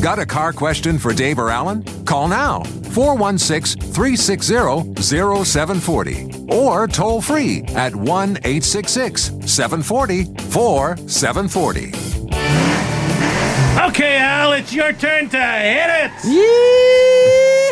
Got a car question for Dave or Alan? Call now 416 360 0740 or toll free at 1 866 740 4740. Okay, Al, it's your turn to hit it. Hey,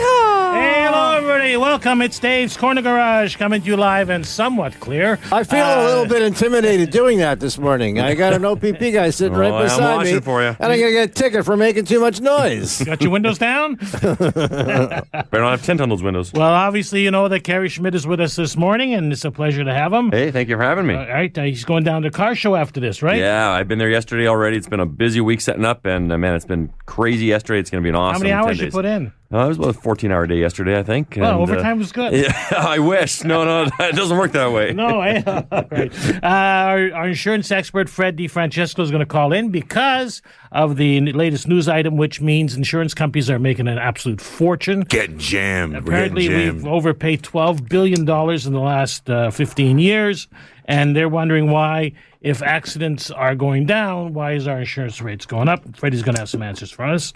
hello, everybody. Welcome. It's Dave's Corner Garage coming to you live and somewhat clear. I feel a little bit intimidated doing that this morning. I got an OPP guy sitting right Oh, I'm beside watching me, for you. and I'm gonna get a ticket for making too much noise. Got your windows down? Better not have tint on those windows. Well, obviously, you know that Kerry Schmidt is with us this morning, and it's a pleasure to have him. Hey, thank you for having me. All right, uh, he's going down to car show after this, right? Yeah, I've been there yesterday already. It's been a busy week setting up, and uh, man, it's been crazy yesterday. It's going to be an awesome. How many 10 hours you put in? Uh, it was about a 14 hour day yesterday, I think. Well, and, uh, overtime was good. Yeah, I wish. No, no, it doesn't work that way. No, eh? right. Uh, our, our insurance expert, Fred DiFrancesco, is going to call in because of the latest news item, which means insurance companies are making an absolute fortune. Get jammed. Apparently, getting we've overpaid $12 billion in the last uh, 15 years, and they're wondering why, if accidents are going down, why is our insurance rates going up? Freddie's going to have some answers for us.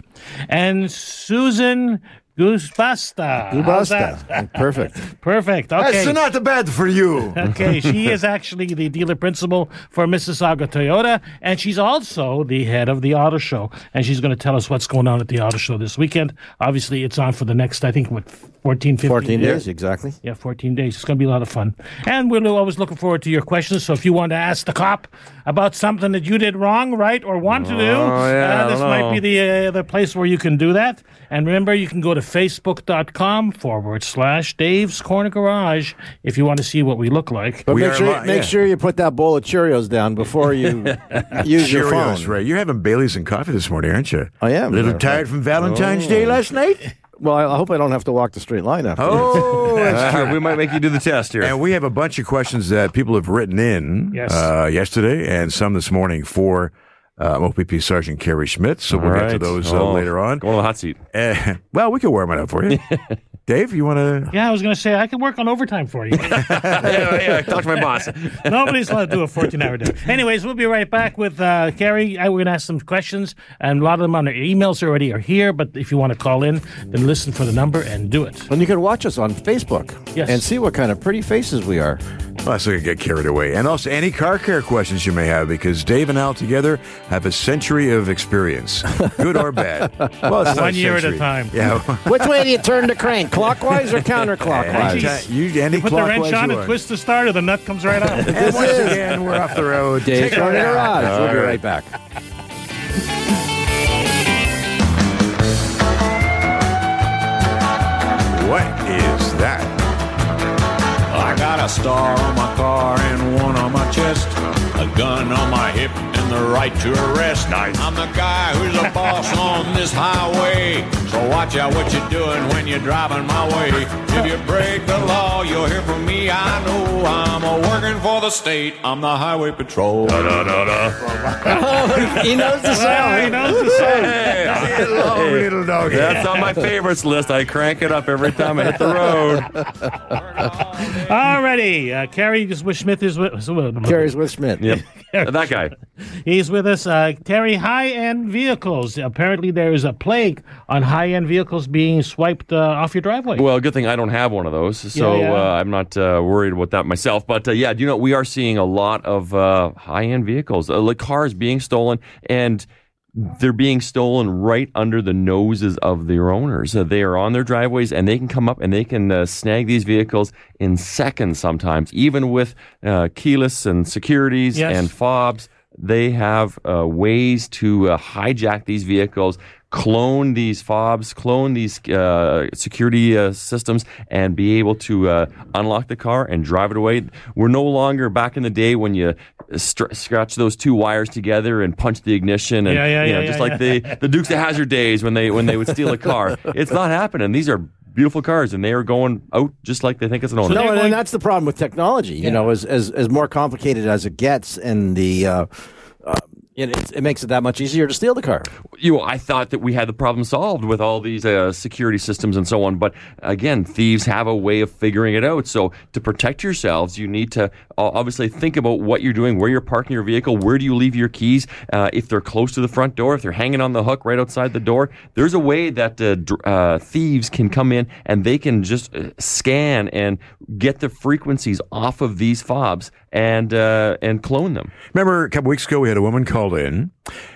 And Susan Goosebasta. How's that? Basta. Perfect. Perfect. Okay. That's not bad for you. Okay, she is actually the dealer principal for Mississauga Toyota, and she's also the head of the auto show. And she's going to tell us what's going on at the auto show this weekend. Obviously, it's on for the next, I think, what, 14, 15 14 days? days, exactly. Yeah, 14 days. It's going to be a lot of fun. And we're always looking forward to your questions. So if you want to ask the cop about something that you did wrong, right, or want to do, Oh, yeah, uh, this might be the, uh, the place where you can do that. And remember, you can go to facebook.com forward slash Dave's Corner Garage if you want to see what we look like. But We make sure li- make yeah. sure you put that bowl of Cheerios down before you use your phone. Right? You're having Bailey's and coffee this morning, aren't you? I am. A little Yeah. tired from Valentine's Day last night? Well, I I hope I don't have to walk the straight line after. Oh, that's Uh, we might make you do the test here. And we have a bunch of questions that people have written in Yes. uh, yesterday and some this morning for uh, OPP Sergeant Kerry Schmidt. So we'll All get to those uh, Oh, later on. Go on the hot seat. Uh, well, we can warm it up for you. Dave, you want to? Yeah, I was going to say, I can work on overtime for you. yeah, yeah, talk to my boss. Nobody's allowed to do a 14 hour day. Anyways, we'll be right back with uh, Kerry. Uh, We're going to ask some questions, and a lot of them on our emails already are here. But if you want to call in, then listen for the number and do it. And you can watch us on Facebook Yes. and see what kind of pretty faces we are. Well, so we can get carried away. And also any car care questions you may have, because Dave and Al together have a century of experience, good or bad. Well, it's One year at a time. Yeah. Which way do you turn the crank, clockwise or counterclockwise? Jeez. you, any Put the wrench on you and want. twist the starter, the nut comes right out. And once again, we're off the road. Dave's Take Corner it out. Garage. We'll be right back. What is that? Got a star on my car and one on my chest, a gun on my hip, and the right to arrest. I'm the guy who's a boss on this highway. So watch out what you're doing when you're driving my way. If you break the law, you'll hear from me. I know I'm a working for the state. I'm the highway patrol. he knows the Well, he knows the song. Hello, little doggy. That's on my favorites list. I crank it up every time I hit the road. Alrighty, uh, Kerry with Smith is with. Kerry's with Schmidt. Yep. that guy. He's with us. Uh, Terry, high-end vehicles. Apparently, there is a plague on high-end vehicles being swiped uh, off your driveway. Well, good thing I don't have one of those, so Yeah, yeah. Uh, I'm not uh, worried about that myself. But uh, yeah, you know we are seeing a lot of uh, high-end vehicles, uh, like cars being stolen, and they're being stolen right under the noses of their owners. Uh, they are on their driveways, and they can come up and they can uh, snag these vehicles in seconds. Sometimes, even with uh, keyless and securities Yes. and fobs. They have uh, ways to uh, hijack these vehicles, clone these fobs, clone these uh, security uh, systems, and be able to uh, unlock the car and drive it away. We're no longer back in the day when you str- scratch those two wires together and punch the ignition, and Yeah, yeah, you know, yeah, just like the the Dukes of Hazzard days when they when they would steal a car. It's not happening. These are beautiful cars, and they are going out just like they think it's an owner. No, they're and, that's the problem with technology. You know, as, as as more complicated as it gets, and the uh, it, it, makes it that much easier to steal the car. you I thought that we had the problem solved with all these uh, security systems and so on. But again, thieves have a way of figuring it out. So to protect yourselves, you need to uh, obviously think about what you're doing, where you're parking your vehicle, where do you leave your keys, uh, if they're close to the front door, if they're hanging on the hook right outside the door. There's a way that uh, uh, thieves can come in and they can just scan and get the frequencies off of these fobs and uh, and clone them. Remember a couple weeks ago, we had a woman called in.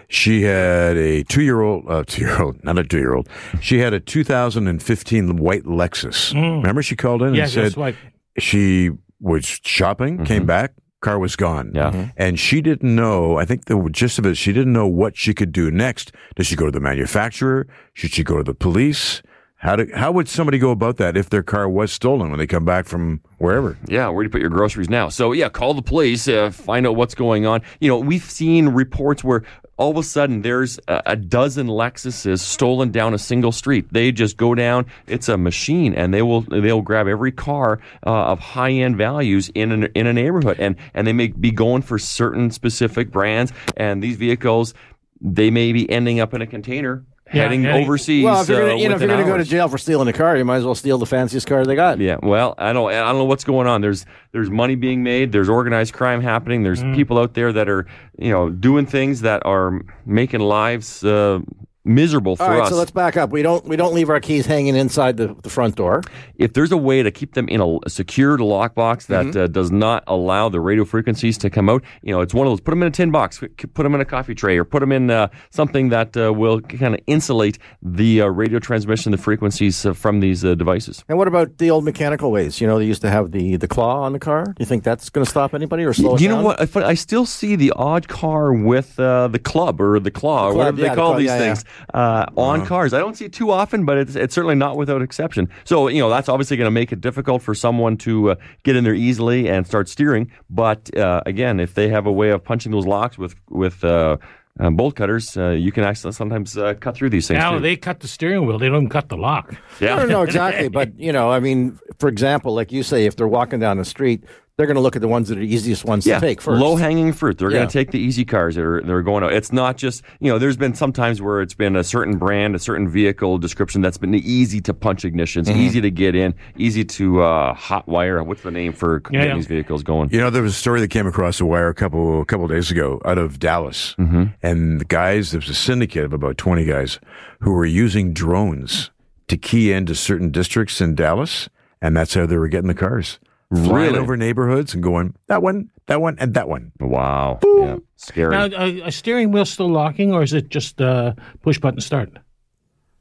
She had a two year old, uh, two year old, not a two year old. She had a 2015 white Lexus. Remember, she called in Yes, and said right. she was shopping, came back, car was gone. Yeah. And she didn't know, I think the gist of it, she didn't know what she could do next. Does she go to the manufacturer? Should she go to the police? How, do, how would somebody go about that if their car was stolen when they come back from wherever? Yeah, where do you put your groceries now? So yeah, call the police, uh, find out what's going on. You know, we've seen reports where all of a sudden there's a, a dozen Lexuses stolen down a single street. They just go down. It's a machine, and they will they'll grab every car uh, of high end values in an, in a neighborhood, and and they may be going for certain specific brands. And these vehicles, they may be ending up in a container. Yeah, heading yeah. overseas. Well, if you're uh, gonna, you know, if you're going to go to jail for stealing a car, you might as well steal the fanciest car they got. Yeah, well, I don't, I don't know what's going on. There's, there's money being made. There's organized crime happening. There's Mm. people out there that are, you know, doing things that are making lives uh, miserable for All right, us. so let's back up. We don't we don't leave our keys hanging inside the, the front door. if there's a way to keep them in a, a secured lockbox that Mm-hmm. uh, does not allow the radio frequencies to come out, you know, it's one of those. Put them in a tin box, put them in a coffee tray, or put them in uh, something that uh, will kind of insulate the uh, radio transmission, the frequencies uh, from these uh, devices. And what about the old mechanical ways? You know, they used to have the, the claw on the car. Do you think that's going to stop anybody or slow you know down? what? If I still see the odd car with uh, the club or the claw, or club, whatever yeah, they the call club, these yeah, things, Uh, on cars. I don't see it too often, but it's, it's certainly not without exception. So, you know, that's obviously going to make it difficult for someone to uh, get in there easily and start steering. But uh, again, if they have a way of punching those locks with, with uh, uh, bolt cutters, uh, you can actually sometimes uh, cut through these things. Now too. they cut the steering wheel. They don't even cut the lock. yeah. I don't know exactly, but you know, I mean, for example, like you say, if they're walking down the street, they're going to look at the ones that are the easiest ones Yeah, to take first. low hanging fruit. They're Yeah. going to take the easy cars that are that are going out. It's not just you know. There's been some times where it's been a certain brand, a certain vehicle description that's been easy to punch ignitions, Mm-hmm. easy to get in, easy to uh, hot wire. What's the name for Yeah, getting yeah. these vehicles going? You know, there was a story that came across the wire a couple a couple days ago out of Dallas, and the guys there was a syndicate of about twenty guys who were using drones to key into certain districts in Dallas, and that's how they were getting the cars, flying Really? over neighborhoods and going that one, that one, and that one. Wow, yeah, scary. Now, a, a steering wheel still locking, or is it just uh, push button start?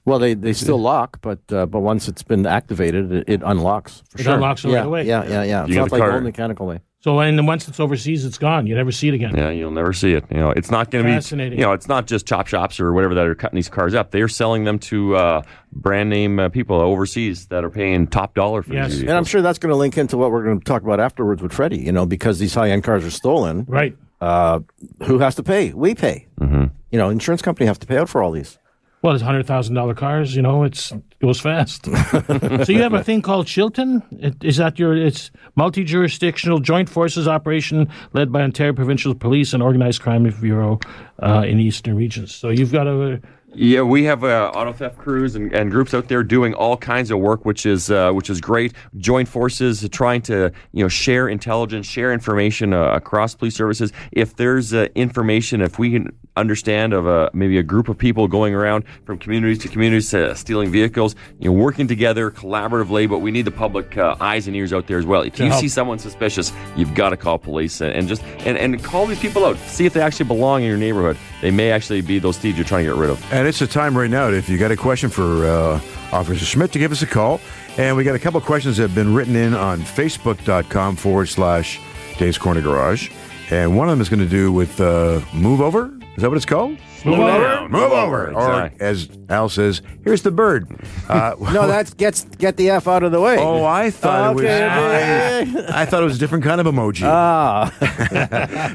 Well, they, they still lock, but uh, but once it's been activated, it, it unlocks. For It sure. unlocks it yeah, right away. Yeah, yeah, yeah. It's not like car- old mechanical way. So, and then once it's overseas, it's gone. You never see it again. yeah, you'll never see it. You know, it's not going to be. Fascinating. You know, it's not just chop shops or whatever that are cutting these cars up. They are selling them to uh, brand name uh, people overseas that are paying top dollar for Yes. these. And I'm sure that's going to link into what we're going to talk about afterwards with Freddie. You know, because these high end cars are stolen. Right. Uh, who has to pay? We pay. Mm-hmm. You know, insurance company have to pay out for all these. Well, it's hundred thousand dollar cars. You know, it's it goes fast. so you have a thing called Chilton. It, is that your? It's multi jurisdictional joint forces operation led by Ontario Provincial Police and Organized Crime Bureau uh, in eastern regions. So you've got a Yeah, we have uh, auto theft crews and, and groups out there doing all kinds of work, which is uh, which is great. Joint forces trying to you know share intelligence, share information uh, across police services. If there's uh, information, if we can understand of a maybe a group of people going around from communities to communities uh, stealing vehicles, you know, working together collaboratively. But we need the public uh, eyes and ears out there as well. If you help. see someone suspicious, you've got to call police and, and just and, and call these people out. See if they actually belong in your neighborhood. They may actually be those thieves you're trying to get rid of. And it's the time right now. If you got a question for uh, Officer Schmidt, to give us a call. And we got a couple questions that have been written in on Facebook.com forward slash Dave's Corner Garage. and one of them is going to do with uh, move over. Is that what it's called? Move over. Move over. Or as Al says, here's the bird. Uh, No, that's gets get the f out of the way. Oh, I thought it was. Okay, okay. I, I thought it was a different kind of emoji. Ah,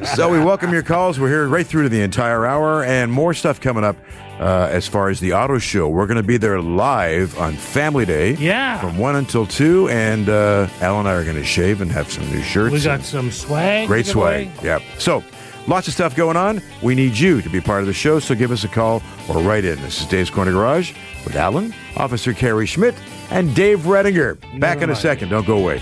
so we welcome your calls. We're here right through to the entire hour, and more stuff coming up. Uh, as far as the auto show, we're going to be there live on Family Day. Yeah. From 1 until 2. And uh, Al and I are going to shave and have some new shirts. We got some swag. great to give away. swag. Yeah. So lots of stuff going on. We need you to be part of the show. So give us a call or write in. This is Dave's Corner Garage with Alan, Officer Kerry Schmidt, and Dave Redinger. Back in a mind. second. Don't go away.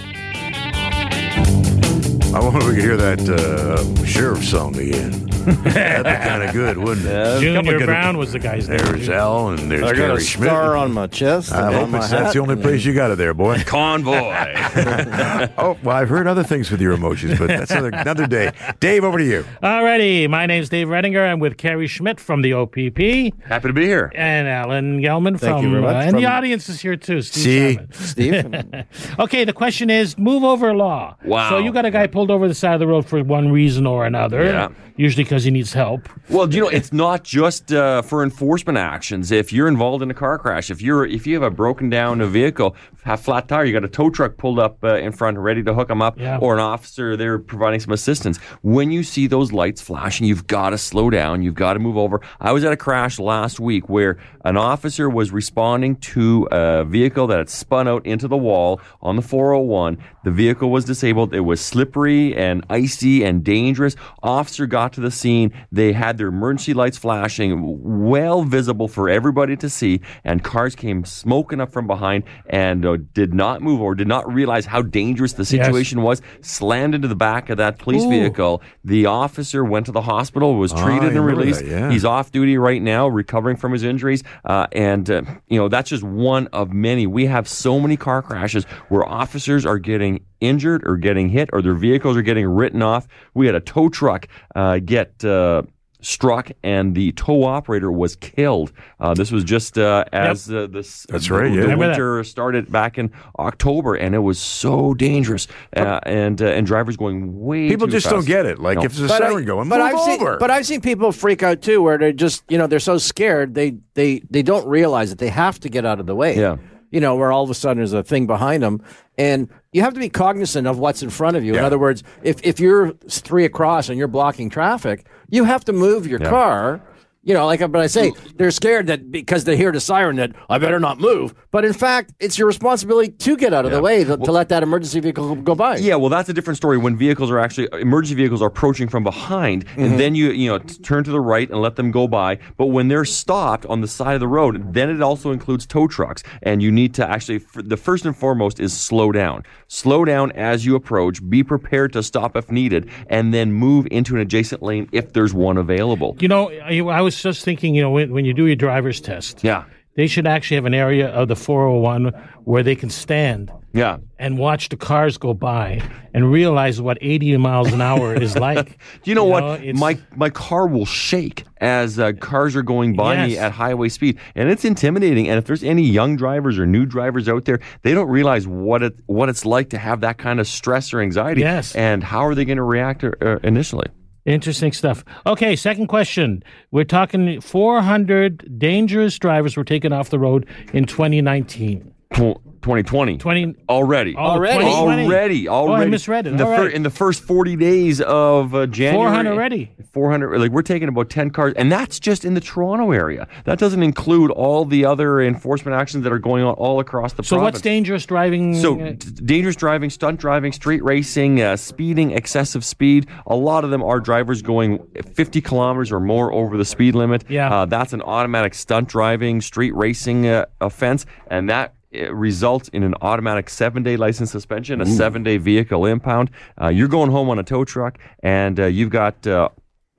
I wonder if we could hear that uh, sheriff song again. That'd be kind of good, wouldn't it? Couple Junior Brown was the guy's name. There's Al and there's I got Kerry a Schmidt. star on my chest. I and hope my it's, that's the only place you got it there, boy. Convoy. oh, well, I've heard other things with your emotions, but that's another, another day. Dave, over to you. Alrighty, my name's Dave Redinger. I'm with Kerry Schmidt from the OPP Happy to be here. and Alan Gelman Thank from, you very much. uh, and the From- audience is here too. Steve See? Sherman. Steve. Okay, the question is move over law. Wow. So you got a guy pulled over the side of the road for one reason or another. Yeah. Usually because he needs help. Well, you know it's not just uh, for enforcement actions. If you're involved in a car crash, if you're if you have a broken down vehicle, have flat tire, you got a tow truck pulled up uh, in front, ready to hook them up, Yeah. or an officer there providing some assistance. When you see those lights flashing, you've got to slow down. You've got to move over. I was at a crash last week where an officer was responding to a vehicle that had spun out into the wall on the 401. The vehicle was disabled. It was slippery and icy and dangerous. Officer got to the scene. They had their emergency lights flashing, well visible for everybody to see, and cars came smoking up from behind and uh, did not move or did not realize how dangerous the situation was. Slammed into the back of that police Ooh. vehicle. The officer went to the hospital, was Ah, treated and released. that, yeah. He's off duty right now, recovering from his injuries. Uh, and, uh, you know, that's just one of many. We have so many car crashes where officers are getting injured or getting hit or their vehicles are getting written off. We had a tow truck uh, get. Uh, Struck and the tow operator was killed. Uh, this was just uh, as uh, this That's the- right, yeah. The Remember that. winter started back in October, and it was so dangerous. Uh, and uh, and drivers going way People too just fast. don't get it. Like No. if there's a But, siren I, going, but move I've seen, over. but I've seen people freak out too, where they're just, you know, they're so scared they they they don't realize that they have to get out of the way. Yeah. You know, where all of a sudden there's a thing behind them, and you have to be cognizant of what's in front of you. In other words, if if you're three across and you're blocking traffic, you have to move your car. You know, like, but I say they're scared that because they hear the siren that I better not move. But in fact, it's your responsibility to get out of the way to, to let that emergency vehicle go by. Yeah, well, that's a different story. When vehicles are actually emergency vehicles are approaching from behind, Mm-hmm. and then you you know t- turn to the right and let them go by. But when they're stopped on the side of the road, then it also includes tow trucks, and you need to actually f- the first and foremost is slow down. Slow down as you approach. Be prepared to stop if needed, and then move into an adjacent lane if there's one available. You know, I, I was just thinking, you know, when, when you do your driver's test, Yeah, they should actually have an area of the 401 where they can stand yeah. and watch the cars go by and realize what 80 miles an hour is like. Do you know what? it's- my my car will shake as uh, cars are going by me at highway speed, and it's intimidating. And if there's any young drivers or new drivers out there, they don't realize what it what it's like to have that kind of stress or anxiety. Yes. And how are they going to react uh, initially? Interesting stuff. Okay, second question. We're talking 400 dangerous drivers were taken off the road in 2019. Tw- 2020. 20 Already. Oh, Already? 2020. Already, Oh, I already. misread it. In the, All fir- right. in the first 40 days of uh, January. 400 already. 400. Like, we're taking about 10 cars, and that's just in the Toronto area. That doesn't include all the other enforcement actions that are going on all across the So province. what's dangerous driving? So, uh, d- dangerous driving, stunt driving, street racing, uh, speeding, excessive speed. A lot of them are drivers going 50 kilometers or more over the speed limit. Yeah. Uh, that's an automatic stunt driving, street racing uh, offense, and that results in an automatic seven day license suspension, a seven day vehicle impound. Uh, you're going home on a tow truck, and uh, you've got. Uh,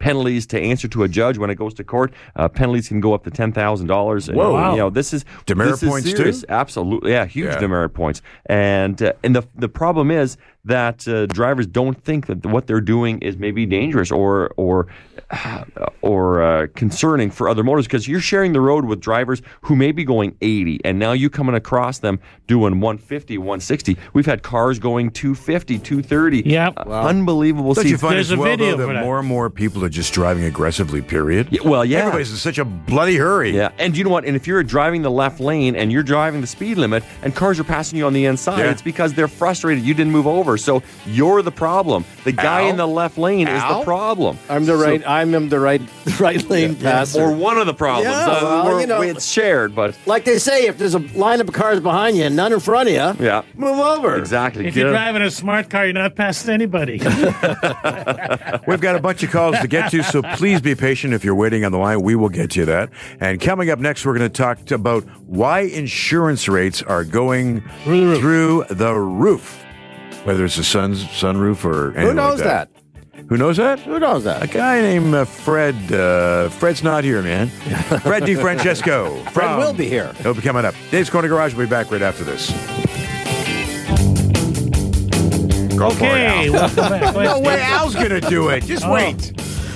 Penalties to answer to a judge when it goes to court. Uh, penalties can go up to ten thousand dollars. Whoa. Wow. You know this is Demerit this is points, too? Absolutely, yeah, huge Yeah. demerit points. And uh, and the the problem is that uh, drivers don't think that what they're doing is maybe dangerous or or or uh, concerning for other motors because you're sharing the road with drivers who may be going 80 and now you coming across them doing 150 160 we've had cars going 250 230 Yep. Uh, unbelievable Don't you find There's as a well video though, that that. more and more people are just driving aggressively? Period. Yeah, well, yeah. Everybody's in such a bloody hurry. Yeah, and you know what? And if you're driving the left lane and you're driving the speed limit and cars are passing you on the inside, Yeah. it's because they're frustrated you didn't move over. So you're the problem. The guy Al? in the left lane is the problem. I'm the right. I'm the right right lane passer. Or one of the problems. Yeah, Uh, well, we're- you know- it's shared, but like they say, if there's a line of cars behind you and none in front of you, yeah, move over. exactly. If Get you're a- driving a smart car, you're not passing anybody. We've got a bunch of calls to get to, so please be patient if you're waiting on the line. We will get to that. And coming up next, we're going to talk about why insurance rates are going through the roof, whether it's a sun sunroof or anything Who knows like that? Who knows that? Who knows that? A guy named uh, Fred. Uh, Fred's not here, man. Fred DiFrancesco. Fred from- will be here. He'll be coming up. Dave's Corner Garage will be back right after this. Go for it, okay, Al. welcome back. No way Al's going to do it. Just Oh. wait.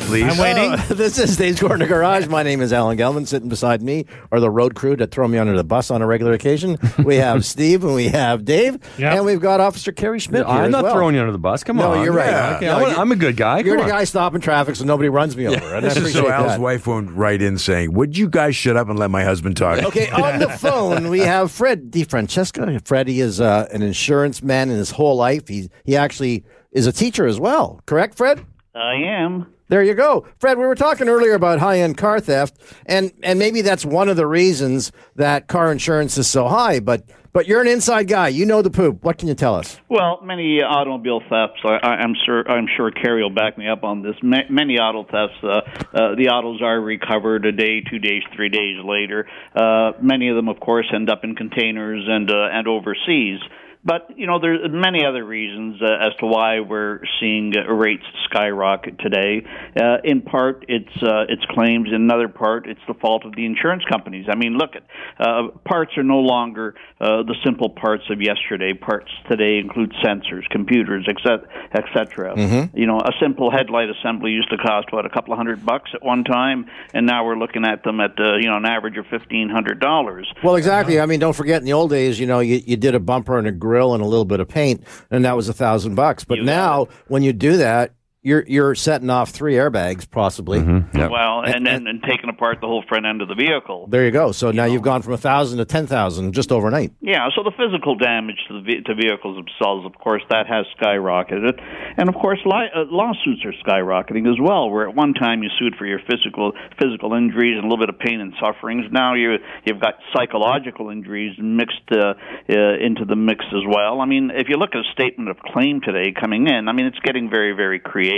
Please. I'm waiting. Uh, this is Dave's Corner Garage. My name is Alan Gelman. Sitting beside me are the road crew that throw me under the bus on a regular occasion. We have Steve and we have Dave, Yep. and we've got Officer Kerry Schmidt. here I'm as not well. throwing you under the bus. Come No, on. No, you're right. Yeah. Okay, No, I'm, I'm a good guy. You're Come the guy stopping traffic so nobody runs me over. And I This is appreciate so Al's that. wife won't write in saying, Would you guys shut up and let my husband talk? Okay, on the phone we have Fred DiFrancesco. Freddie is uh, an insurance man in his whole life. He he actually is a teacher as well. Correct, Fred? I am. There you go, Fred. We were talking earlier about high-end car theft, and and maybe that's one of the reasons that car insurance is so high. But but you're an inside guy. You know the poop. What can you tell us? Well, many automobile thefts. I, I'm sure. I'm sure Kerry will back me up on this. Ma- Many auto thefts. Uh, uh, the autos are recovered a day, two days, three days later. Uh, many of them, of course, end up in containers and uh, and overseas. But you know, there's many other reasons uh, as to why we're seeing uh, rates skyrocket today. Uh, in part, it's uh, it's claims. In another part, it's the fault of the insurance companies. I mean, look at uh, parts are no longer uh, the simple parts of yesterday. Parts today include sensors, computers, etc. Et cetera. You know, a simple headlight assembly used to cost what a couple of hundred bucks at one time, and now we're looking at them at uh, you know an average of fifteen hundred dollars. Well, exactly. I mean, don't forget in the old days, you know, you, you did a bumper and a grill and a little bit of paint, and that was a thousand bucks. But You now, when you do that, you're you're setting off three airbags, possibly. Yep. Well, and, and and taking apart the whole front end of the vehicle. There you go. So now you've gone from a thousand to ten thousand just overnight. Yeah, so the physical damage to the to vehicles themselves, of course, that has skyrocketed, and of course, li- uh, lawsuits are skyrocketing as well. Where at one time you sued for your physical physical injuries and a little bit of pain and sufferings, now you you've got psychological injuries mixed uh, uh, into the mix as well. I mean, if you look at a statement of claim today coming in, I mean, it's getting very very creative,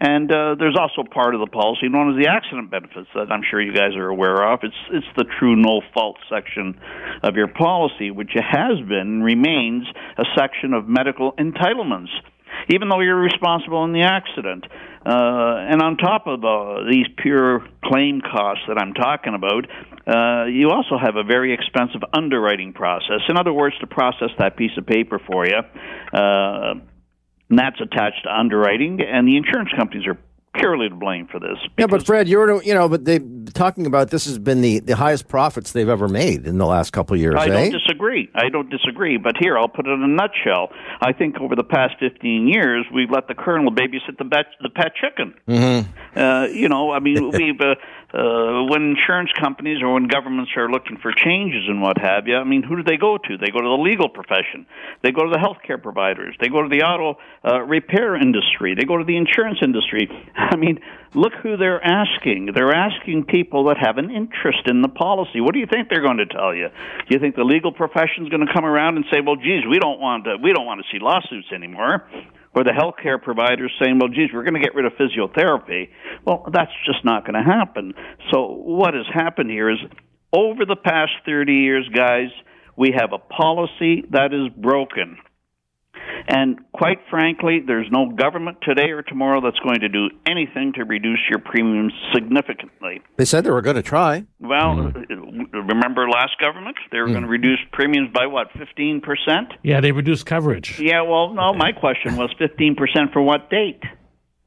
and uh, there's also part of the policy known as the accident benefits that I'm sure you guys are aware of. It's it's the true no fault section of your policy, which has been remains a section of medical entitlements, even though you're responsible in the accident. Uh, and on top of the, these pure claim costs that I'm talking about, uh, you also have a very expensive underwriting process. In other words, to process that piece of paper for you. And that's attached to underwriting, and the insurance companies are purely to blame for this. Yeah, but Fred, you're you know, but they talking about this has been the, the highest profits they've ever made in the last couple of years. I eh? don't disagree. I don't disagree. But here, I'll put it in a nutshell. I think over the past 15 years, we've let the colonel babysit the pet, the pet chicken. Mm-hmm. Uh, you know, I mean, we've uh, uh, when insurance companies or when governments are looking for changes and what have you. I mean, who do they go to? They go to the legal profession. They go to the healthcare providers. They go to the auto uh, repair industry. They go to the insurance industry. I mean, look who they're asking. They're asking people that have an interest in the policy. What do you think they're going to tell you? Do you think the legal profession is going to come around and say, "Well, geez, we don't want to, we don't want to see lawsuits anymore"? Or the healthcare providers saying, "Well, geez, we're going to get rid of physiotherapy." Well, that's just not going to happen. So what has happened here is, over the past thirty years, guys, we have a policy that is broken. And quite frankly, there's no government today or tomorrow that's going to do anything to reduce your premiums significantly. They said they were going to try. Well, Mm-hmm. uh, remember last government? They were going to reduce premiums by what, 15%? Yeah, they reduced coverage. Yeah, well, no, my question was 15% for what date?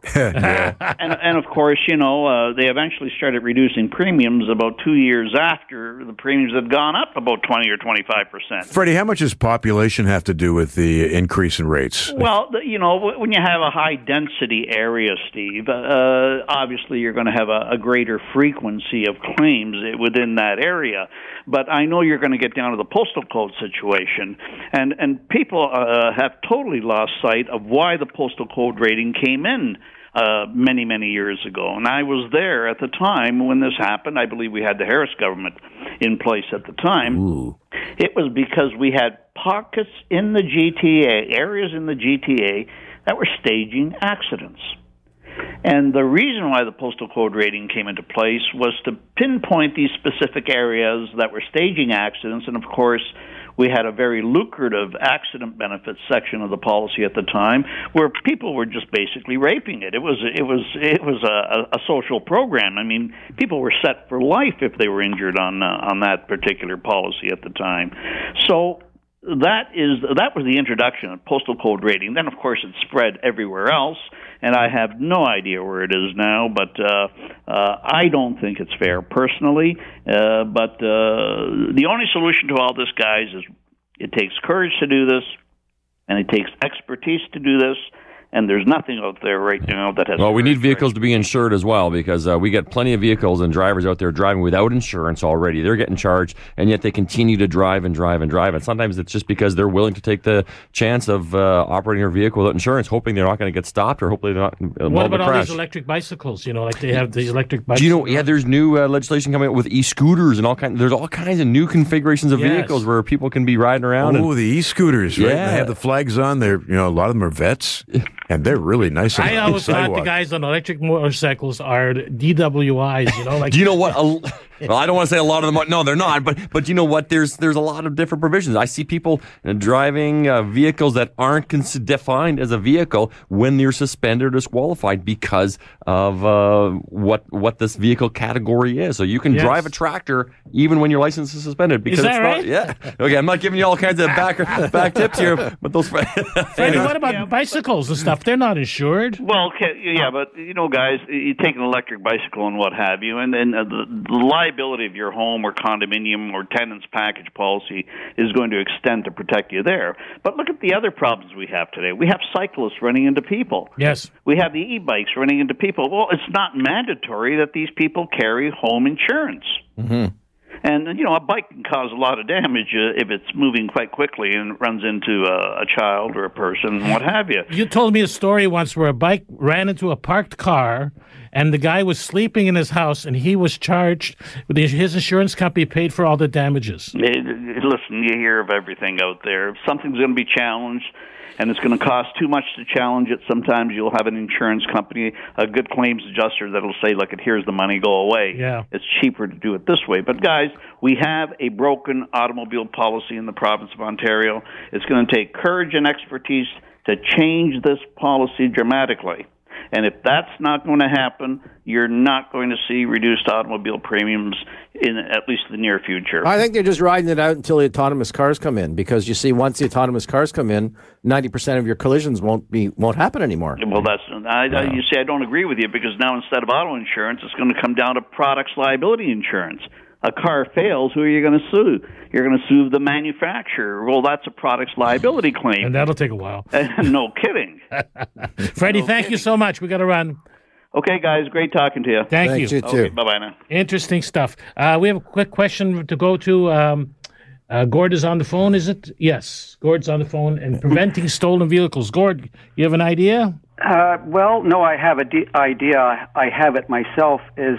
yeah. and, and of course, you know, uh, they eventually started reducing premiums about two years after the premiums had gone up about 20 or 25 percent. Freddie, how much does population have to do with the increase in rates? Well, you know, when you have a high density area, Steve, uh, obviously you're going to have a, a greater frequency of claims within that area. But I know you're going to get down to the postal code situation, and and people uh, have totally lost sight of why the postal code rating came in uh, many, many years ago. And I was there at the time when this happened. I believe we had the Harris government in place at the time. It was because we had pockets in the GTA, areas in the GTA, that were staging accidents. And the reason why the postal code rating came into place was to pinpoint these specific areas that were staging accidents. And of course, we had a very lucrative accident benefits section of the policy at the time, where people were just basically raping it. It was it was it was a, a social program. I mean, people were set for life if they were injured on uh, on that particular policy at the time. So that is that was the introduction of postal code rating. Then, of course, it spread everywhere else, and I have no idea where it is now. But uh, uh, I don't think it's fair, personally. Uh, but uh, the only solution to all this, guys, is it takes courage to do this, and it takes expertise to do this. And there's nothing out there right now that has. Well, we need vehicles to be insured as well because uh, we get plenty of vehicles and drivers out there driving without insurance already. They're getting charged, and yet they continue to drive and drive and drive. And sometimes it's just because they're willing to take the chance of uh, operating their vehicle without insurance, hoping they're not going to get stopped or hopefully they're not uh, What about a all these electric bicycles? You know, like they have the electric Do you know? Yeah, there's new uh, legislation coming out with e-scooters and all kind. There's all kinds of new configurations of Yes. vehicles where people can be riding around. Oh, and, the e-scooters, right? Yeah. They have the flags on. They're you know a lot of them are vets, and they're really nice. I always thought the guys on electric motorcycles are DWIs. You know, like Do you know what? A, well, I don't want to say a lot of them. Are, no, they're not. But but you know what? There's there's a lot of different provisions. I see people uh, driving uh, vehicles that aren't cons- defined as a vehicle when they're suspended or disqualified because of uh, what what this vehicle category is. So you can Yes. drive a tractor even when your license is suspended because that it's right? not. Yeah. Okay. I'm not giving you all kinds of back back tips here, but those. Freddie, what about bicycles and stuff? They're not insured. Well, okay, yeah, but you know, guys, you take an electric bicycle and what have you, and then uh, the, the liability of your home or condominium or tenants package policy is going to extend to protect you there. But look at the other problems we have today. We have cyclists running into people. Yes. We have the e-bikes running into people. Well, it's not mandatory that these people carry home insurance. Mm-hmm. And you know, a bike can cause a lot of damage uh, if it's moving quite quickly and runs into uh, a child or a person, what have you. You told me a story once where a bike ran into a parked car, and the guy was sleeping in his house, and he was charged. His insurance company paid for all the damages. Listen, you hear of everything out there. If something's going to be challenged and it's going to cost too much to challenge it, sometimes you'll have an insurance company, a good claims adjuster that'll say, look, here's the money, go away. Yeah. It's cheaper to do it this way. But, guys, we have a broken automobile policy in the province of Ontario. It's going to take courage and expertise to change this policy dramatically. And if that's not going to happen, you're not going to see reduced automobile premiums in at least the near future. I think they're just riding it out until the autonomous cars come in because you see, once the autonomous cars come in, ninety percent of your collisions won't be won't happen anymore. Well, that's I, I, you see, I don't agree with you because now instead of auto insurance, it's going to come down to products liability insurance. A car fails, who are you going to sue? You're going to sue the manufacturer. Well, that's a products liability claim. And that'll take a while. no kidding. Freddie, thank you so much. We got to run. Okay, guys, great talking to you. Thank Thanks, you. you too. Okay, bye bye now. Interesting stuff. Uh, we have a quick question to go to. Um, uh, Gord is on the phone, is it? Yes, Gord's on the phone. And preventing stolen vehicles. Gord, you have an idea? Uh, well, no, I have a d- idea. I have it myself. Is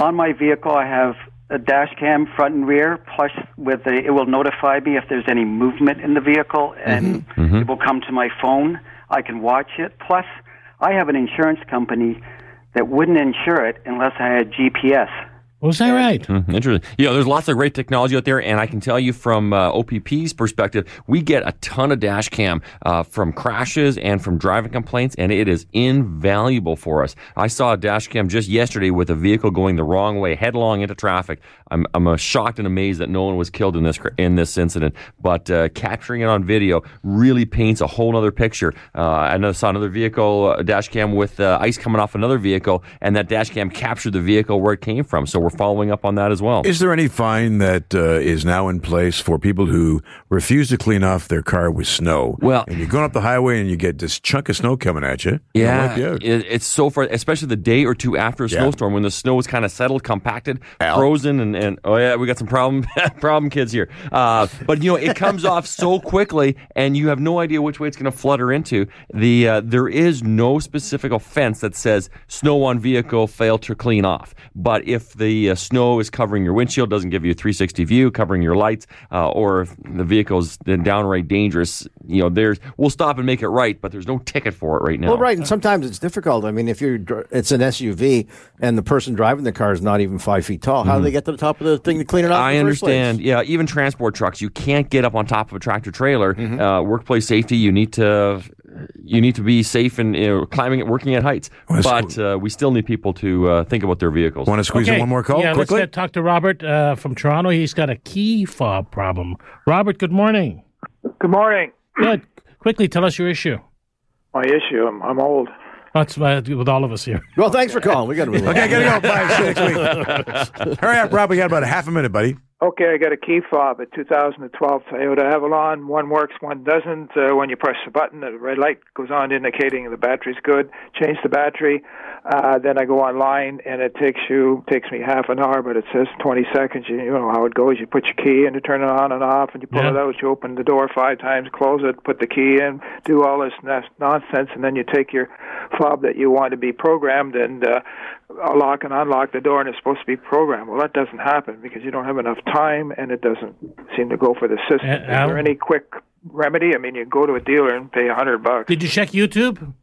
on my vehicle, I have a dash cam front and rear. Plus, with the, it will notify me if there's any movement in the vehicle, mm-hmm. and mm-hmm. it will come to my phone. I can watch it. Plus, I have an insurance company that wouldn't insure it unless I had GPS. Was that right? Mhm, Interesting. You know, there's lots of great technology out there, and I can tell you from uh, OPP's perspective, we get a ton of dash cam uh, from crashes and from driving complaints, and it is invaluable for us. I saw a dash cam just yesterday with a vehicle going the wrong way, headlong into traffic. I'm, I'm uh, shocked and amazed that no one was killed in this cr- in this incident, but uh, capturing it on video really paints a whole other picture. Uh, I know- saw another vehicle uh, dash cam with uh, ice coming off another vehicle, and that dash cam captured the vehicle where it came from. So we're following up on that as well. Is there any fine that uh, is now in place for people who refuse to clean off their car with snow? Well- and you're going up the highway and you get this chunk of snow coming at you. Yeah, you it, it's so far, especially the day or two after a Yeah. snowstorm when the snow is kind of settled, compacted, Al. frozen, and, and oh yeah, we got some problem problem kids here. Uh, but you know, it comes off so quickly, and you have no idea which way it's going to flutter into. The uh, there is no specific offense that says snow on vehicle fail to clean off. But if the uh, snow is covering your windshield, doesn't give you a 360 view, covering your lights, uh, or if the vehicle's downright dangerous, you know, there's we'll stop and make it right. But there's no ticket for it right now. Well, right, and sometimes it's difficult. I mean, if you're it's an SUV and the person driving the car is not even five feet tall, how do they get to the top of the thing to clean it? Mm-hmm. I in the first place? understand. Yeah, even transport trucks, you can't get up on top of a tractor trailer. Mm-hmm. Uh, workplace safety, you need to you need to be safe and you know, climbing it, working at heights. Well, But uh, we still need people to uh, think about their vehicles. Want to squeeze in one more call Yeah, quickly? let's get, talk to Robert uh, from Toronto. He's got a key fob problem. Robert, good morning. Good morning. Good. Quickly, tell us your issue. My issue, I'm, I'm old. That's uh, with all of us here. Well, thanks for calling. We got to move okay, gotta go. Bye. See you next week. Hurry up, Rob. We got about a half a minute, buddy. Okay, I got a key fob, a 2012 Toyota Avalon. One works, one doesn't. Uh, when you press the button, the red light goes on indicating the battery's good. Change the battery. Uh, then I go online, and it takes you takes me half an hour, but it says 20 seconds. You, you know how it goes. You put your key in to turn it on and off, and you pull Yeah. it out. You open the door five times, close it, put the key in, do all this nonsense, and then you take your fob that you want to be programmed and uh, lock and unlock the door, and it's supposed to be programmed. Well, that doesn't happen because you don't have enough time, and it doesn't seem to go for the system. Uh, Is Al? there any quick remedy? I mean, you go to a dealer and pay a hundred bucks. Did you check YouTube?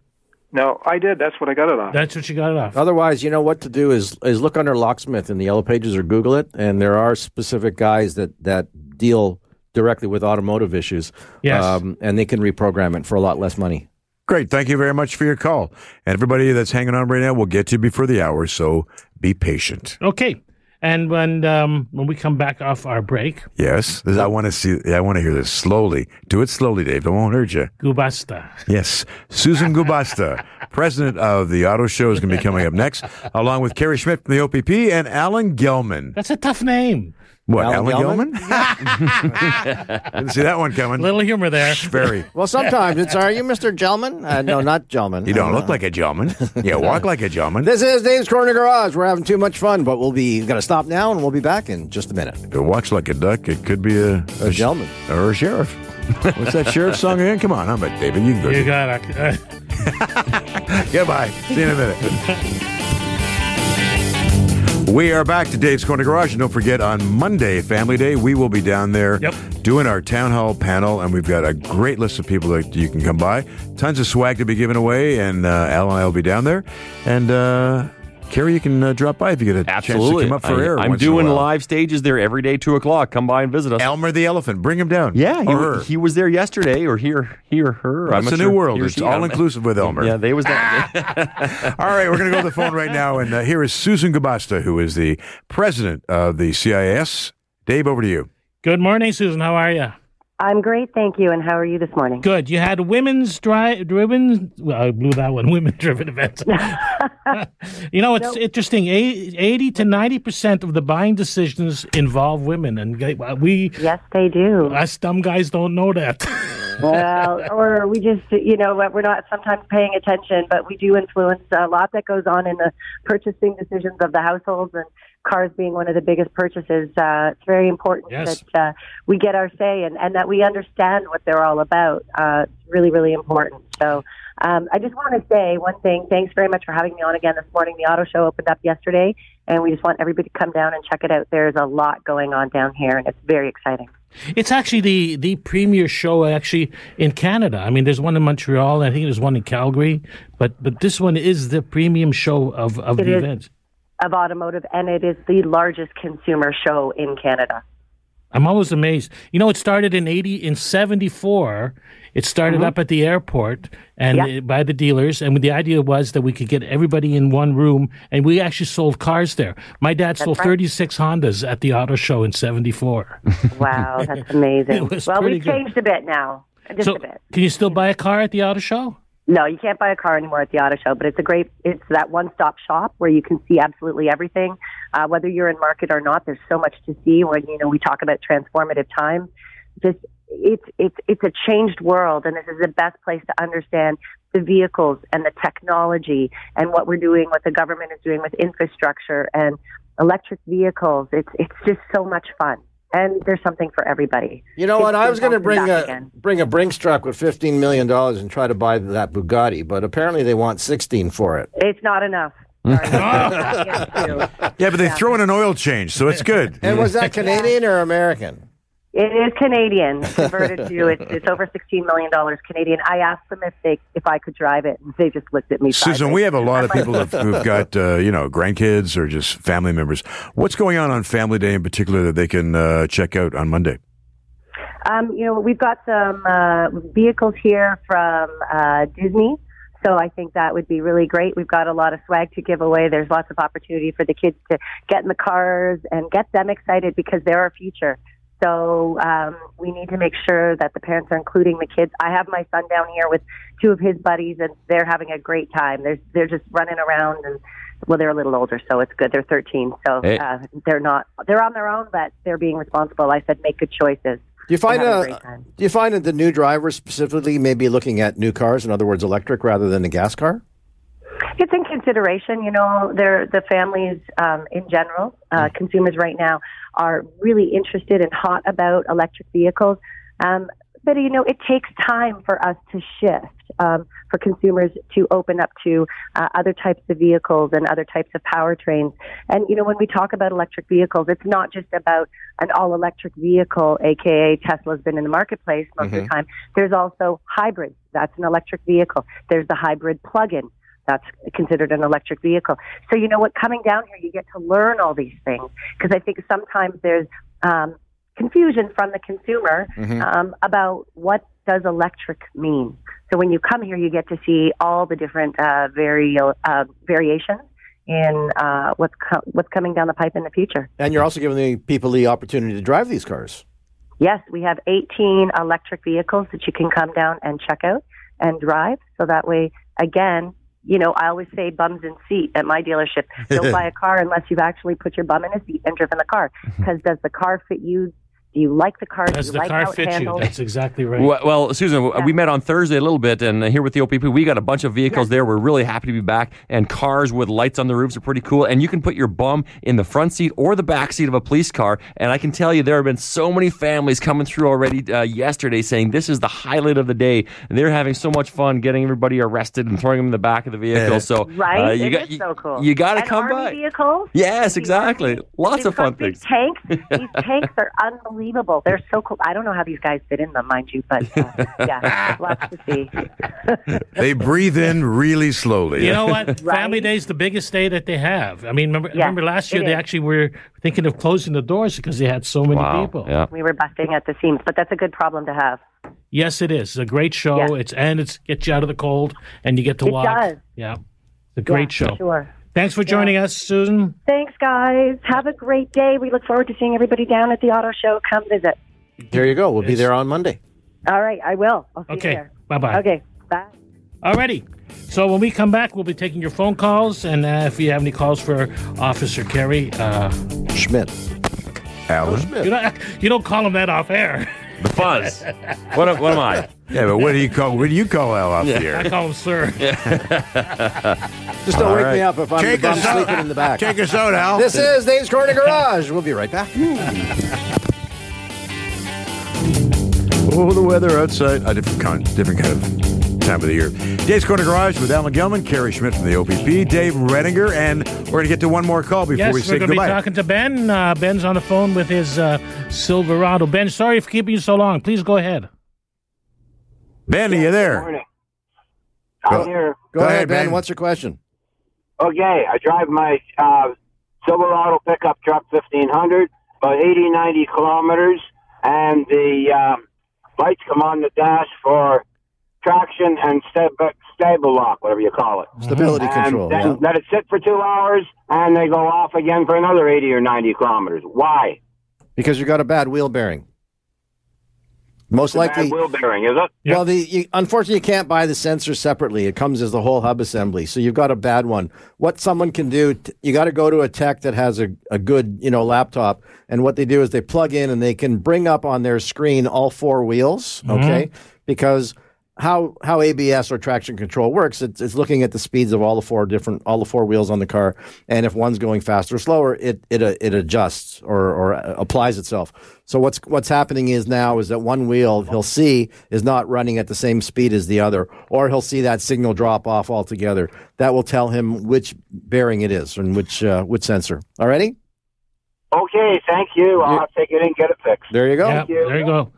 No, I did. That's what I got it on. That's what you got it off. Otherwise, you know what to do is is look under locksmith in the yellow pages or Google it, and there are specific guys that that deal directly with automotive issues. Yes. um, and they can reprogram it for a lot less money. Great. Thank you very much for your call. And everybody that's hanging on right now, we'll get to you before the hour, so be patient. Okay. And when um, when we come back off our break, Yes. I want to see. I want to hear this slowly. Do it slowly, Dave. It won't hurt you. Gubasta. Yes. Susan Gubasta, president of the Auto Show, is going to be coming up next, along with Kerry Schmidt from the OPP and Alan Gelman. That's a tough name. What, Alan Alan, Gelman? Didn't see that one coming. Little humor there. Very. Well, sometimes it's are you Mr. Gelman? Uh, no, not Gelman. You don't Uh, look like a gentleman. You walk like a gentleman. This is Dave's Corner Garage. We're having too much fun, but we'll be going to stop now, and we'll be back in just a minute. If it walks like a duck, it could be a, A gentleman. or a sheriff. What's that sheriff song again? Come on, I'm a David. You can go. You got it. Goodbye. See you in a minute. We are back to Dave's Corner Garage, and don't forget on Monday, Family Day, we will be down there Yep. doing our town hall panel, and we've got a great list of people that you can come by. Tons of swag to be given away, and uh, Al and I will be down there. And uh, Kerry, you can uh, drop by if you get a chance to Absolutely. come up for I, air. I'm once in a doing while. live stages there every day, two o'clock. Come by and visit us. Elmer the elephant, bring him down. yeah, he, or her. he was there yesterday, or here, or he or her. I'm It's not a sure. new world. It's all inclusive with Elmer. Yeah, they was that. All right, we're going to go to the phone right now, and uh, here is Susan Gubasta, who is the president of the CIS. Dave, over to you. good morning, Susan. How are you? I'm great, thank you. And how are you this morning? Good. You had women's dri- driven. Well, I blew that one. Women driven events. you know, it's interesting. Eighty to ninety percent of the buying decisions involve women, and they- uh, we, Yes, they do. us dumb guys, don't know that. well, or we just, you know, we're not sometimes paying attention, but we do influence a lot that goes on in the purchasing decisions of the households and cars being one of the biggest purchases. Uh, it's very important Yes. that uh, we get our say and, and that we understand what they're all about. Uh, it's really, really important. So um, I just want to say one thing. Thanks very much for having me on again this morning. The auto show opened up yesterday, and we just want everybody to come down and check it out. There's a lot going on down here, and it's very exciting. It's actually the the premier show actually in Canada. I mean, there's one in Montreal. I think there's one in Calgary, but but this one is the premium show of of It the is. events. Of automotive, and it is the largest consumer show in Canada. I'm always amazed. You know, it started in eighty in seventy four. It started up at the airport and Mm-hmm. Uh, by the dealers, and the idea was that we could get everybody in one room, and we actually sold cars there. My dad sold right. thirty six Hondas at the auto show in seventy four. Wow, that's amazing. Well, we've good. changed a bit now, just so, a bit. can you still buy a car at the auto show? No, you can't buy a car anymore at the auto show, but it's a great, it's that one stop shop where you can see absolutely everything. Uh, whether you're in market or not, there's so much to see when, you know, we talk about transformative time. Just, it's, it's, it's a changed world and this is the best place to understand the vehicles and the technology and what we're doing, what the government is doing with infrastructure and electric vehicles. It's, it's just so much fun. And there's something for everybody. You know It's what? I was going to bouncing bring a again. bring a Brinks truck with fifteen million dollars and try to buy that Bugatti, but apparently they want sixteen for it. It's not enough. Yeah, but they throw in an oil change, so it's good. And was that Canadian or American? It is Canadian converted to it's, it's over sixteen million dollars Canadian. I asked them if they if I could drive it, and they just looked at me. Susan, sideways. we have a lot of people who've, who've got uh, you know grandkids or just family members. What's going on on Family Day in particular that they can uh, check out on Monday? Um, you know, we've got some uh, vehicles here from uh, Disney, so I think that would be really great. We've got a lot of swag to give away. There's lots of opportunity for the kids to get in the cars and get them excited because they're our future. So um, we need to make sure that the parents are including the kids. I have my son down here with two of his buddies, and they're having a great time. They're they're just running around and. Well, they're a little older, so it's good. They're 13, so Hey. uh, they're not. They're on their own, but they're being responsible. I said, make good choices. Do you find They're uh, having a great time. do you find that the new drivers specifically may be looking at new cars, in other words, electric rather than a gas car? It's in consideration. You know, they're, the families um, in general, uh, consumers right now are really interested and hot about electric vehicles. Um, but, you know, it takes time for us to shift, um, for consumers to open up to uh, other types of vehicles and other types of powertrains. And, you know, when we talk about electric vehicles, it's not just about an all electric vehicle, aka Tesla's been in the marketplace most of the time. There's also hybrids. That's an electric vehicle. There's the hybrid plug-in. That's considered an electric vehicle. So you know what? Coming down here, you get to learn all these things because I think sometimes there's um, confusion from the consumer um, about what does electric mean. So when you come here, you get to see all the different uh, vari- uh, variations in uh, what's co- what's coming down the pipe in the future. And you're also giving the people the opportunity to drive these cars. Yes, we have 18 electric vehicles that you can come down and check out and drive. So that way, again, you know, I always say bums in seat at my dealership. Don't buy a car unless you've actually put your bum in a seat and driven the car. Because does the car fit you? Do you like the car? Do Does you the like car how it fit you? That's exactly right. Well, well, Susan, we met on Thursday a little bit, and uh, here with the OPP, we got a bunch of vehicles there. We're really happy to be back, and cars with lights on the roofs are pretty cool. And you can put your bum in the front seat or the back seat of a police car. And I can tell you, there have been so many families coming through already uh, yesterday saying this is the highlight of the day. And they're having so much fun getting everybody arrested and throwing them in the back of the vehicle. So, Right? uh, you It got is you, so cool. you got to And come army by. Vehicles. Yes, exactly. army, Lots of fun things. Tanks. These tanks are unbelievable. They're so cool. I don't know how these guys fit in them, mind you, but uh, yeah, lots to see. They breathe in really slowly. You know what? Right. Family Day is the biggest day that they have. I mean, remember, Yeah, remember last year they actually were thinking of closing the doors because they had so many Wow. people. Yeah. We were busting at the seams, but that's a good problem to have. Yes, it is. It's a great show. Yeah. It's and it's gets you out of the cold and you get to It walk. does. Yeah. It's a great Yeah, show. Sure. Thanks for joining us, Susan. Thanks, guys. Have a great day. We look forward to seeing everybody down at the auto show. Come visit. There you go. We'll be there on Monday. All right, I will. I'll see Okay. you there. Bye bye. Okay, bye. Alrighty. So when we come back, we'll be taking your phone calls, and uh, if you have any calls for Officer Kerry, uh, Schmidt. Alan. you don't you don't call him that off air. The fuzz. what, am- what am I? Yeah, but what do you call? What do you call Al off the I call him sir. Just don't All wake right. me up if I'm Take the bum us out. sleeping in the back. Take us out, Al. This is Dave's Corner Garage. We'll be right back. Oh, the weather outside. A different kind, different kind of time of the year. Dave's Corner Garage with Alan Gelman, Kerry Schmidt from the OPP, Dave Redinger, and we're going to get to one more call before Yes, we we're going to be talking to Ben. Uh, Ben's on the phone with his uh, Silverado. Ben, sorry for keeping you so long. Please go ahead. ben, are you there? Morning. I'm here. Go, Go ahead, ahead, Ben. Ben. What's your question? Okay, I drive my uh, Silverado pickup truck 1500, about 80, 90 kilometers, and the um, lights come on the dash for traction and stab- stable lock, whatever you call it. Stability and control. Then yeah. let it sit for two hours, and they go off again for another 80 or 90 kilometers. Why? Because you've got a bad wheel bearing. Most likely, wheel bearing, is it? Well, the you, unfortunately you can't buy the sensor separately. It comes as the whole hub assembly, so you've got a bad one. What someone can do, t- you got to go to a tech that has a, a good you know laptop, and what they do is they plug in and they can bring up on their screen all four wheels. Mm-hmm. Okay, because how how ABS or traction control works, it's, it's looking at the speeds of all the four different all the four wheels on the car, and if one's going faster or slower, it it uh, it adjusts or or uh, applies itself. So what's what's happening is now is that one wheel he'll see is not running at the same speed as the other, or he'll see that signal drop off altogether. That will tell him which bearing it is and which uh, which sensor. Alrighty, Okay, thank you. I'll take it and get it fixed. there you go. Yeah, there you go.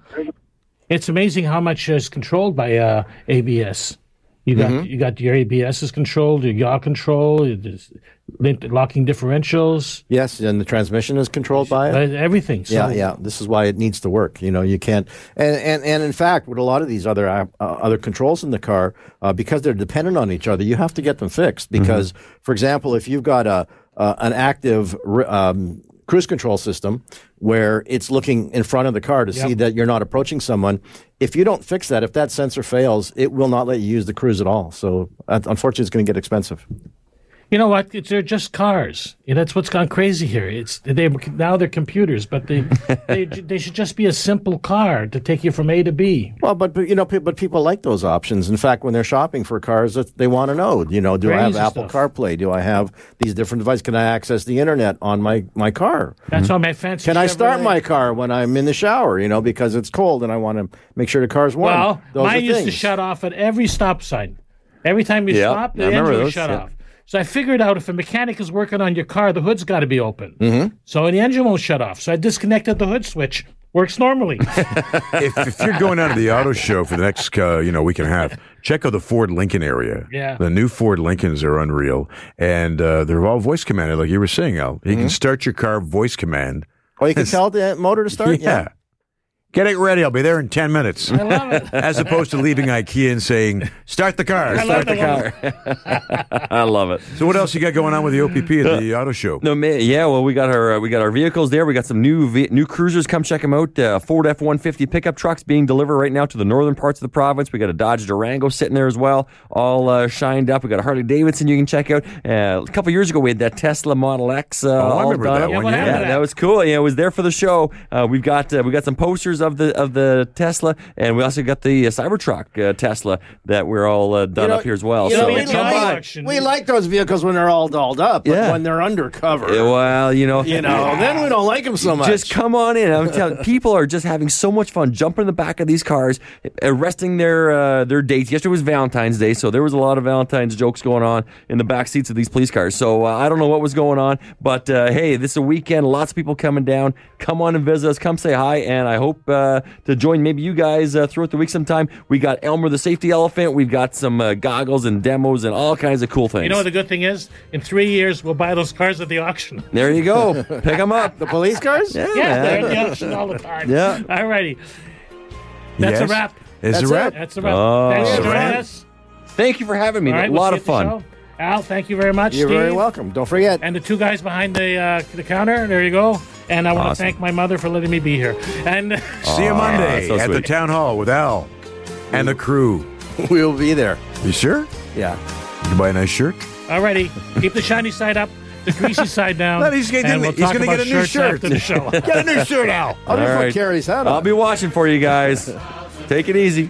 It's amazing how much is controlled by uh, ABS. You got Mm-hmm. you got your ABS is controlled, your yaw control, is locking differentials, Yes, and the transmission is controlled by it. everything. So Yeah, yeah. This is why it needs to work. You know, you can't. And and, and in fact, with a lot of these other uh, other controls in the car, uh, because they're dependent on each other, you have to get them fixed. Because, for example, if you've got a uh, an active um, cruise control system where it's looking in front of the car to see that you're not approaching someone, if you don't fix that, if that sensor fails, it will not let you use the cruise at all. So, unfortunately, it's going to get expensive. You know what? It's, they're just cars. Yeah, that's what's gone crazy here. It's they now they're computers, but they they they should just be a simple car to take you from A to B. Well, but, but you know, pe- but people like those options. In fact, when they're shopping for cars, they want to know, you know, do I have Apple stuff. CarPlay? Do I have these different devices? Can I access the internet on my my car? That's hmm. why my fancy. Can I start my car when I'm in the shower? You know, because it's cold and I want to make sure the car's warm. Well, Those mine are used to shut off at every stop sign. Every time you Yeah, stop, I the remember engine would shut yeah. off. So I figured out if a mechanic is working on your car, the hood's got to be open. Mm-hmm. So the engine won't shut off. So I disconnected the hood switch. Works normally. if, if you're going down to the auto show for the next uh, you know week and a half, check out the Ford Lincoln area. Yeah. the new Ford Lincolns are unreal, and uh, they're all voice commanded, like you were saying, Al. You can start your car voice command. Oh, you can tell the motor to start. yeah. Get it ready. I'll be there in 10 minutes. I love it. As opposed to leaving IKEA and saying, start the car. I love the car. I love it. So what else you got going on with the OPP at the auto show? No, man, yeah. Well, we got our uh, we got our vehicles there. We got some new ve- new cruisers. Come check them out. Uh, Ford F one fifty pickup trucks being delivered right now to the northern parts of the province. We got a Dodge Durango sitting there as well, all uh, shined up. We got a Harley Davidson you can check out. Uh, a couple years ago, we had that Tesla Model X. Uh, Oh, I all remember done that up. one, Yeah, yeah. happened that was cool. Yeah, it was there for the show. Uh, we've got uh, we got some posters of the of the Tesla, and we also got the uh, Cybertruck uh, Tesla that we're all uh, done You know- up here as well. You so know, we, it's on like, we like those vehicles when they're all dolled up, but Yeah. when they're undercover, Yeah, well, you know, you know, then we don't like them so much. Just come on in. I'm telling people are just having so much fun jumping in the back of these cars, arresting their uh, their dates. Yesterday was Valentine's Day, so there was a lot of Valentine's jokes going on in the back seats of these police cars. So uh, I don't know what was going on, but uh, hey, this is a weekend. Lots of people coming down. Come on and visit us. Come say hi, and I hope uh, to join maybe you guys uh, throughout the week sometime. We got Elmer the safety elephant. We've got some uh, goggles and demos and all kinds of cool things. You know what the good thing is? In three years, we'll buy those cars at the auction. there you go. Pick them up. the police cars. Yeah, Yeah, they're man. at the auction all the time. Yeah. All righty. That's Yes? a wrap. Is That's it wrap? That's a wrap. Oh. Thanks for That's a joining wrap. us. Thank you for having me. All right, a we'll lot of you the fun. Show. Al, thank you very much. You're very welcome. Don't forget. And the two guys behind the uh, the counter. There you go. And I want to thank my mother for letting me be here. And See you Monday so at the town hall with Al and the crew. we'll be there. You sure? Yeah. You can buy a nice shirt. alrighty, keep the shiny side up, the greasy side down. No, he's gonna- and we'll he's gonna get a new shirt. after the show. Get a new shirt, Al. I'll just All put right. Kerry's hat. I'll be watching for you guys. Take it easy.